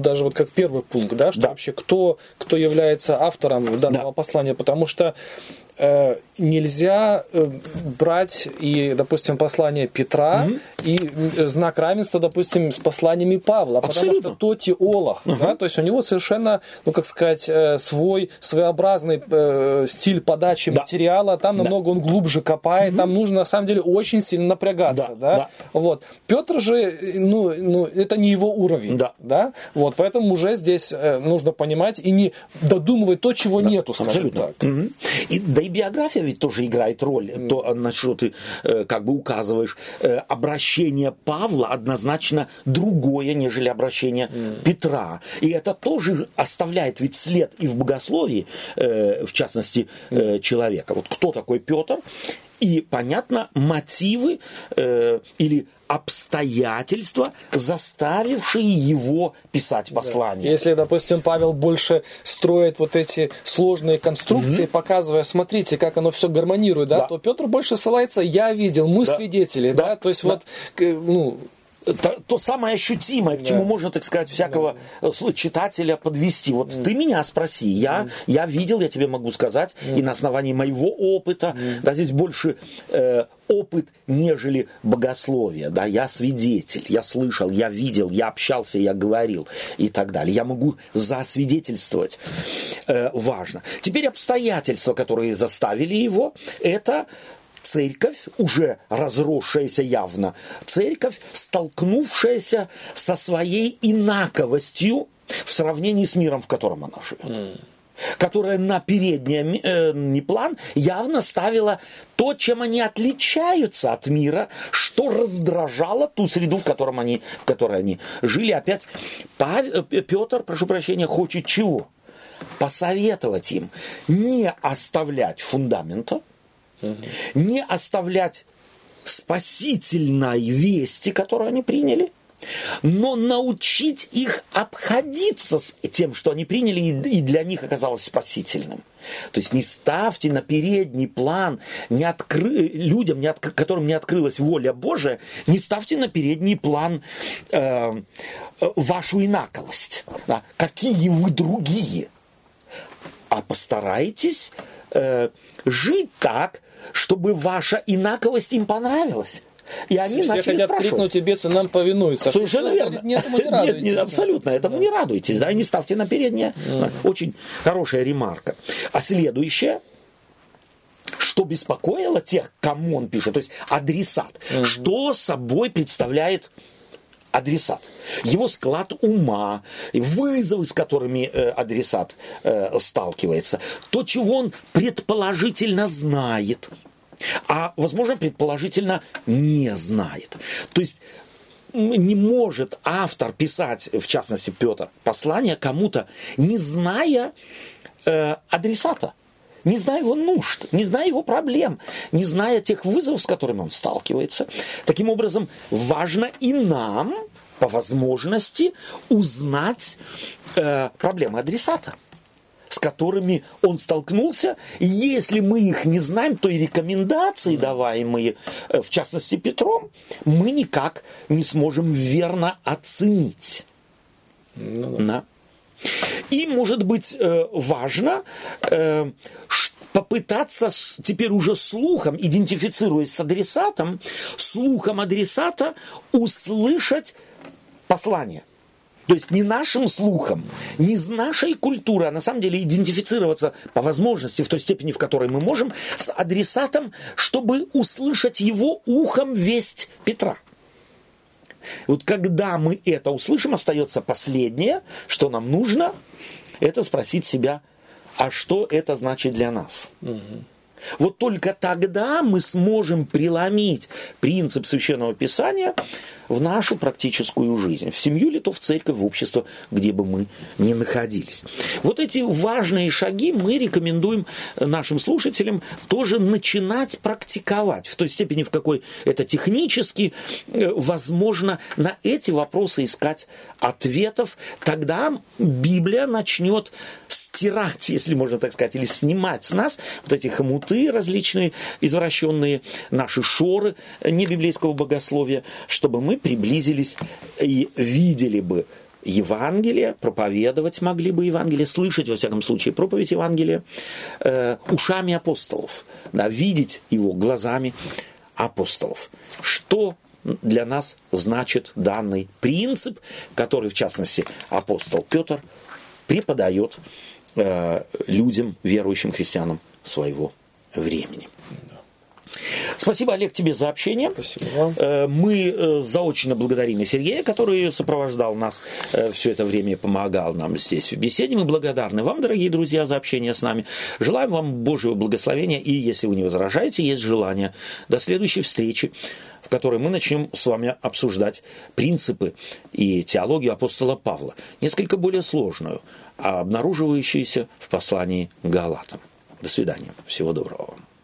даже вот как первый пункт, да, что да. вообще кто, кто является автором данного да. послания, потому что нельзя э, брать и, допустим, послание Петра угу. и э, знак равенства, допустим, с посланиями Павла, Абсолютно. потому что то теолог, угу. да, то есть у него совершенно, ну как сказать, свой своеобразный э, стиль подачи да. материала, там да. намного он глубже копает, угу. там нужно на самом деле очень сильно напрягаться, да, да? да. вот. Петр же, ну, ну, это не его уровень, да, да, вот, поэтому уже здесь нужно понимать и не додумывать то, чего да. нету, скажем Абсолютно. так. Угу. И, да и биография ведь тоже играет роль, mm. то, на что ты э, как бы указываешь. Э, обращение Павла однозначно другое, нежели обращение mm. Петра. И это тоже оставляет ведь след и в богословии, э, в частности, э, человека. Вот кто такой Петр? И, понятно, мотивы э, или обстоятельства, заставившие его писать послание. Да. Если, допустим, Павел больше строит вот эти сложные конструкции, mm-hmm. показывая, смотрите, как оно все гармонирует, да, да. то Петр больше ссылается, я видел, мы да. свидетели, да, да? то есть да. вот, ну, то, то самое ощутимое, к чему да. можно, так сказать, всякого да. Э, читателя подвести. Вот mm. ты меня спроси, я, mm. я видел, я тебе могу сказать, mm. и на основании моего опыта, mm. да, здесь больше э, опыт, нежели богословие, да, я свидетель, я слышал, я видел, я общался, я говорил и так далее. Я могу засвидетельствовать, э, важно. Теперь обстоятельства, которые заставили его, это церковь, уже разросшаяся явно, церковь, столкнувшаяся со своей инаковостью в сравнении с миром, в котором она живет. Которая на передний э, план явно ставила то, чем они отличаются от мира, что раздражало ту среду, в, котором они, в которой они жили. Опять Павел, э, Петр, прошу прощения, хочет чего? Посоветовать им не оставлять фундамента, не оставлять спасительной вести, которую они приняли, но научить их обходиться с тем, что они приняли и для них оказалось спасительным. То есть не ставьте на передний план не откры... людям, не откры... которым не открылась воля Божия, не ставьте на передний план э, э вашу инаковость. Да? Какие вы другие. А постарайтесь э, жить так, чтобы ваша инаковость им понравилась. И они Все начали хотят крикнуть, и бесы нам повинуются. Совершенно верно. Нет, этому не радуйтесь. Нет, нет, абсолютно, этому да. не радуйтесь. Да, не ставьте на переднее. Mm. Очень хорошая ремарка. А следующее, что беспокоило тех, кому он пишет, то есть адресат, mm-hmm. что собой представляет адресат, его склад ума, вызовы, с которыми э, адресат э, сталкивается, то, чего он предположительно знает, а, возможно, предположительно не знает. То есть не может автор писать, в частности Петр, послание кому-то, не зная э, адресата, не зная его нужд, не зная его проблем, не зная тех вызовов, с которыми он сталкивается. Таким образом, важно и нам, по возможности, узнать э, проблемы адресата с которыми он столкнулся. И если мы их не знаем, то и рекомендации, даваемые, э, в частности, Петром, мы никак не сможем верно оценить. Ну, да. И, может быть, э, важно э, попытаться теперь уже слухом, идентифицируясь с адресатом, слухом адресата услышать послание – то есть не нашим слухом, не с нашей культурой, а на самом деле идентифицироваться по возможности в той степени, в которой мы можем, с адресатом, чтобы услышать его ухом весть Петра. Вот когда мы это услышим, остается последнее, что нам нужно, это спросить себя, а что это значит для нас? Угу. Вот только тогда мы сможем преломить принцип Священного Писания в нашу практическую жизнь, в семью ли то в церковь, в общество, где бы мы ни находились. Вот эти важные шаги мы рекомендуем нашим слушателям тоже начинать практиковать в той степени, в какой это технически э, возможно на эти вопросы искать ответов, тогда Библия начнет стирать, если можно так сказать, или снимать с нас вот эти хомуты различные, извращенные, наши шоры небиблейского богословия, чтобы мы приблизились и видели бы Евангелие, проповедовать могли бы Евангелие, слышать, во всяком случае, проповедь Евангелия э, ушами апостолов, да, видеть его глазами апостолов. Что для нас значит данный принцип, который, в частности, апостол Петр преподает э, людям, верующим христианам своего времени. Спасибо, Олег, тебе за общение. Спасибо вам. Э, мы э, заочно благодарим Сергея, который сопровождал нас э, все это время и помогал нам здесь в беседе. Мы благодарны вам, дорогие друзья, за общение с нами. Желаем вам Божьего благословения. И если вы не возражаете, есть желание. До следующей встречи в которой мы начнем с вами обсуждать принципы и теологию апостола Павла, несколько более сложную, а обнаруживающуюся в послании Галатам. До свидания. Всего доброго вам.